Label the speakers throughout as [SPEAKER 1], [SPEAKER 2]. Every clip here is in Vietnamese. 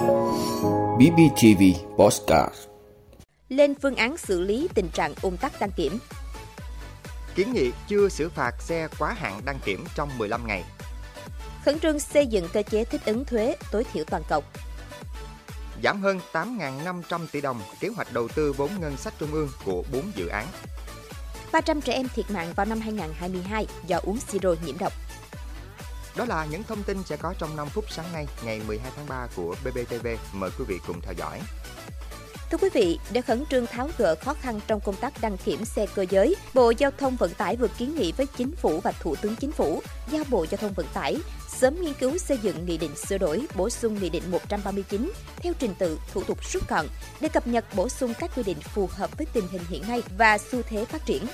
[SPEAKER 1] BBTV Postcard
[SPEAKER 2] Lên phương án xử lý tình trạng ung tắc đăng kiểm
[SPEAKER 3] Kiến nghị chưa xử phạt xe quá hạn đăng kiểm trong 15 ngày.
[SPEAKER 2] Khẩn trương xây dựng cơ chế thích ứng thuế tối thiểu toàn cầu
[SPEAKER 3] Giảm hơn 8.500 tỷ đồng kế hoạch đầu tư vốn ngân sách trung ương của 4 dự án.
[SPEAKER 2] 300 trẻ em thiệt mạng vào năm 2022 do uống siro nhiễm độc.
[SPEAKER 3] Đó là những thông tin sẽ có trong 5 phút sáng nay, ngày 12 tháng 3 của BBTV. Mời quý vị cùng theo dõi.
[SPEAKER 2] Thưa quý vị, để khẩn trương tháo gỡ khó khăn trong công tác đăng kiểm xe cơ giới, Bộ Giao thông Vận tải vừa kiến nghị với Chính phủ và Thủ tướng Chính phủ giao Bộ Giao thông Vận tải sớm nghiên cứu xây dựng nghị định sửa đổi, bổ sung nghị định 139 theo trình tự thủ tục rút gọn để cập nhật bổ sung các quy định phù hợp với tình hình hiện nay và xu thế phát triển.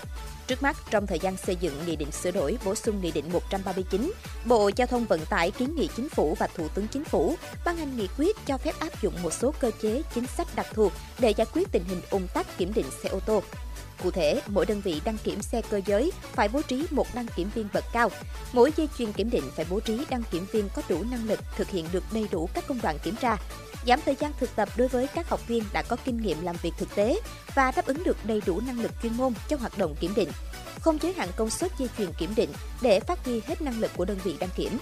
[SPEAKER 2] Trước mắt, trong thời gian xây dựng nghị định sửa đổi bổ sung nghị định 139, Bộ Giao thông Vận tải kiến nghị Chính phủ và Thủ tướng Chính phủ ban hành nghị quyết cho phép áp dụng một số cơ chế chính sách đặc thù để giải quyết tình hình ung tắc kiểm định xe ô tô. Cụ thể, mỗi đơn vị đăng kiểm xe cơ giới phải bố trí một đăng kiểm viên bậc cao. Mỗi dây chuyền kiểm định phải bố trí đăng kiểm viên có đủ năng lực thực hiện được đầy đủ các công đoạn kiểm tra, giảm thời gian thực tập đối với các học viên đã có kinh nghiệm làm việc thực tế và đáp ứng được đầy đủ năng lực chuyên môn cho hoạt động kiểm định. Không giới hạn công suất dây chuyền kiểm định để phát huy hết năng lực của đơn vị đăng kiểm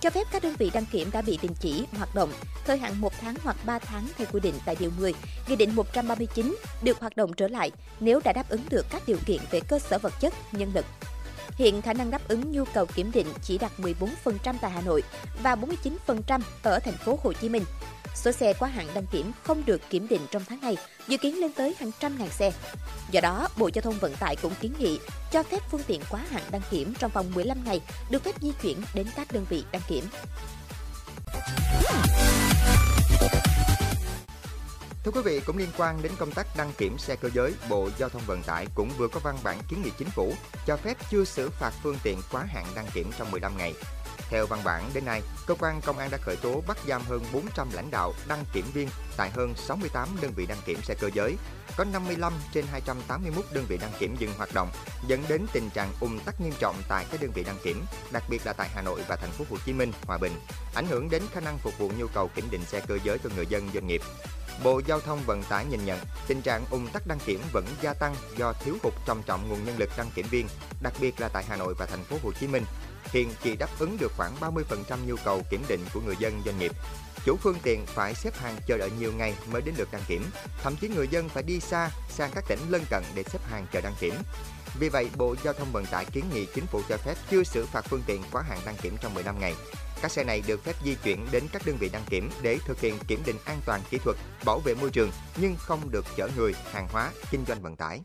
[SPEAKER 2] cho phép các đơn vị đăng kiểm đã bị đình chỉ hoạt động thời hạn 1 tháng hoặc 3 tháng theo quy định tại Điều 10, Nghị định 139 được hoạt động trở lại nếu đã đáp ứng được các điều kiện về cơ sở vật chất, nhân lực. Hiện khả năng đáp ứng nhu cầu kiểm định chỉ đạt 14% tại Hà Nội và 49% ở thành phố Hồ Chí Minh. Số xe quá hạn đăng kiểm không được kiểm định trong tháng này dự kiến lên tới hàng trăm ngàn xe. Do đó, Bộ Giao thông Vận tải cũng kiến nghị cho phép phương tiện quá hạn đăng kiểm trong vòng 15 ngày được phép di chuyển đến các đơn vị đăng kiểm.
[SPEAKER 3] Thưa quý vị, cũng liên quan đến công tác đăng kiểm xe cơ giới, Bộ Giao thông Vận tải cũng vừa có văn bản kiến nghị chính phủ cho phép chưa xử phạt phương tiện quá hạn đăng kiểm trong 15 ngày. Theo văn bản, đến nay, cơ quan công an đã khởi tố bắt giam hơn 400 lãnh đạo đăng kiểm viên tại hơn 68 đơn vị đăng kiểm xe cơ giới. Có 55 trên 281 đơn vị đăng kiểm dừng hoạt động, dẫn đến tình trạng ùn tắc nghiêm trọng tại các đơn vị đăng kiểm, đặc biệt là tại Hà Nội và thành phố Hồ Chí Minh, Hòa Bình, ảnh hưởng đến khả năng phục vụ nhu cầu kiểm định xe cơ giới cho người dân doanh nghiệp. Bộ Giao thông Vận tải nhìn nhận tình trạng ùn tắc đăng kiểm vẫn gia tăng do thiếu hụt trầm trọng nguồn nhân lực đăng kiểm viên, đặc biệt là tại Hà Nội và thành phố Hồ Chí Minh. Hiện chỉ đáp ứng được khoảng 30% nhu cầu kiểm định của người dân doanh nghiệp. Chủ phương tiện phải xếp hàng chờ đợi nhiều ngày mới đến lượt đăng kiểm, thậm chí người dân phải đi xa sang các tỉnh lân cận để xếp hàng chờ đăng kiểm. Vì vậy, Bộ Giao thông Vận tải kiến nghị chính phủ cho phép chưa xử phạt phương tiện quá hạn đăng kiểm trong 15 ngày. Các xe này được phép di chuyển đến các đơn vị đăng kiểm để thực hiện kiểm định an toàn kỹ thuật, bảo vệ môi trường nhưng không được chở người, hàng hóa, kinh doanh vận tải.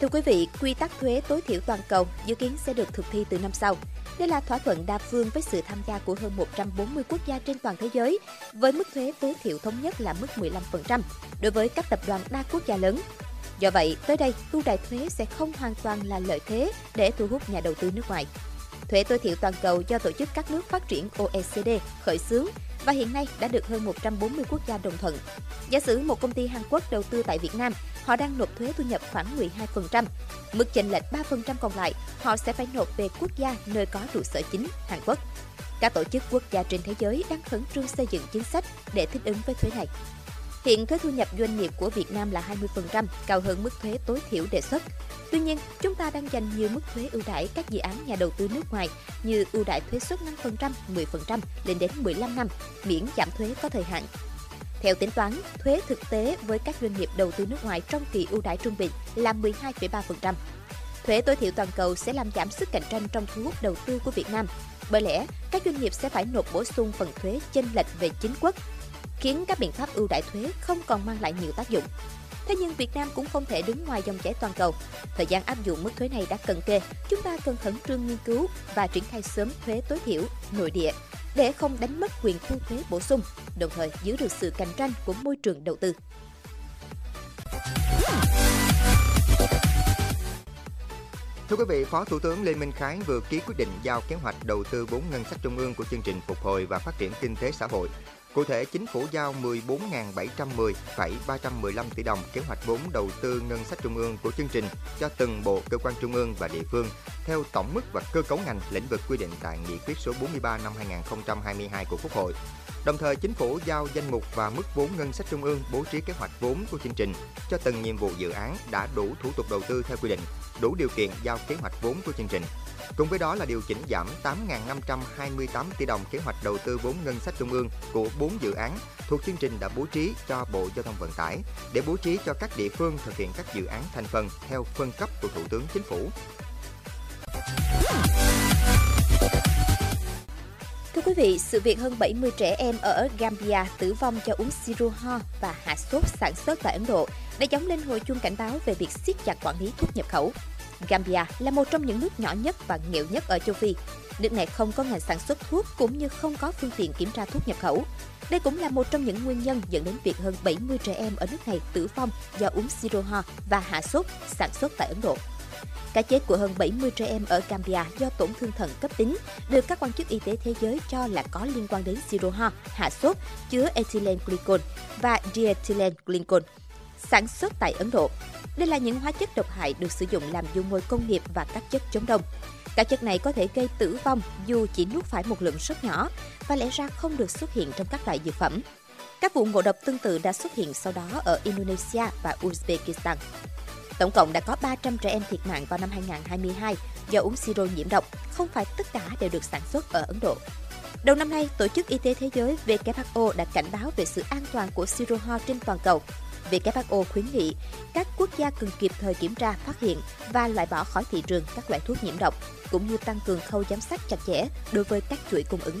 [SPEAKER 2] Thưa quý vị, quy tắc thuế tối thiểu toàn cầu dự kiến sẽ được thực thi từ năm sau. Đây là thỏa thuận đa phương với sự tham gia của hơn 140 quốc gia trên toàn thế giới, với mức thuế tối thiểu thống nhất là mức 15% đối với các tập đoàn đa quốc gia lớn. Do vậy, tới đây, ưu đại thuế sẽ không hoàn toàn là lợi thế để thu hút nhà đầu tư nước ngoài. Thuế tối thiểu toàn cầu do tổ chức các nước phát triển OECD khởi xướng và hiện nay đã được hơn 140 quốc gia đồng thuận. Giả sử một công ty Hàn Quốc đầu tư tại Việt Nam, họ đang nộp thuế thu nhập khoảng 12%. Mức chênh lệch 3% còn lại, họ sẽ phải nộp về quốc gia nơi có trụ sở chính, Hàn Quốc. Các tổ chức quốc gia trên thế giới đang khẩn trương xây dựng chính sách để thích ứng với thuế này. Hiện thuế thu nhập doanh nghiệp của Việt Nam là 20%, cao hơn mức thuế tối thiểu đề xuất. Tuy nhiên, chúng ta đang dành nhiều mức thuế ưu đãi các dự án nhà đầu tư nước ngoài như ưu đãi thuế suất 5%, 10% lên đến 15 năm, miễn giảm thuế có thời hạn. Theo tính toán, thuế thực tế với các doanh nghiệp đầu tư nước ngoài trong kỳ ưu đãi trung bình là 12,3%. Thuế tối thiểu toàn cầu sẽ làm giảm sức cạnh tranh trong thu hút đầu tư của Việt Nam. Bởi lẽ, các doanh nghiệp sẽ phải nộp bổ sung phần thuế chênh lệch về chính quốc khiến các biện pháp ưu đãi thuế không còn mang lại nhiều tác dụng. Thế nhưng Việt Nam cũng không thể đứng ngoài dòng chảy toàn cầu. Thời gian áp dụng mức thuế này đã cận kề, chúng ta cần khẩn trương nghiên cứu và triển khai sớm thuế tối thiểu nội địa để không đánh mất quyền thu thuế bổ sung, đồng thời giữ được sự cạnh tranh của môi trường đầu tư.
[SPEAKER 3] Thưa quý vị, Phó Thủ tướng Lê Minh Khái vừa ký quyết định giao kế hoạch đầu tư vốn ngân sách trung ương của chương trình phục hồi và phát triển kinh tế xã hội Cụ thể, chính phủ giao 14.710,315 tỷ đồng kế hoạch vốn đầu tư ngân sách trung ương của chương trình cho từng bộ cơ quan trung ương và địa phương theo tổng mức và cơ cấu ngành lĩnh vực quy định tại nghị quyết số 43 năm 2022 của Quốc hội. Đồng thời, chính phủ giao danh mục và mức vốn ngân sách trung ương bố trí kế hoạch vốn của chương trình cho từng nhiệm vụ dự án đã đủ thủ tục đầu tư theo quy định, đủ điều kiện giao kế hoạch vốn của chương trình. Cùng với đó là điều chỉnh giảm 8.528 tỷ đồng kế hoạch đầu tư vốn ngân sách trung ương của 4 dự án thuộc chương trình đã bố trí cho Bộ Giao thông Vận tải để bố trí cho các địa phương thực hiện các dự án thành phần theo phân cấp của Thủ tướng Chính phủ.
[SPEAKER 2] Quý vị, sự việc hơn 70 trẻ em ở Gambia tử vong do uống siro ho và hạ sốt sản xuất tại Ấn Độ đã giống lên hồi chuông cảnh báo về việc siết chặt quản lý thuốc nhập khẩu. Gambia là một trong những nước nhỏ nhất và nghèo nhất ở châu Phi. Nước này không có ngành sản xuất thuốc cũng như không có phương tiện kiểm tra thuốc nhập khẩu. Đây cũng là một trong những nguyên nhân dẫn đến việc hơn 70 trẻ em ở nước này tử vong do uống siro ho và hạ sốt sản xuất tại Ấn Độ. Cái chết của hơn 70 trẻ em ở Gambia do tổn thương thận cấp tính được các quan chức y tế thế giới cho là có liên quan đến siro ho, hạ sốt, chứa ethylene glycol và diethylene glycol sản xuất tại Ấn Độ. Đây là những hóa chất độc hại được sử dụng làm dung môi công nghiệp và các chất chống đông. Các chất này có thể gây tử vong dù chỉ nuốt phải một lượng rất nhỏ và lẽ ra không được xuất hiện trong các loại dược phẩm. Các vụ ngộ độc tương tự đã xuất hiện sau đó ở Indonesia và Uzbekistan. Tổng cộng đã có 300 trẻ em thiệt mạng vào năm 2022 do uống siro nhiễm độc, không phải tất cả đều được sản xuất ở Ấn Độ. Đầu năm nay, Tổ chức Y tế Thế giới WHO đã cảnh báo về sự an toàn của siro ho trên toàn cầu. WHO khuyến nghị các quốc gia cần kịp thời kiểm tra, phát hiện và loại bỏ khỏi thị trường các loại thuốc nhiễm độc, cũng như tăng cường khâu giám sát chặt chẽ đối với các chuỗi cung ứng.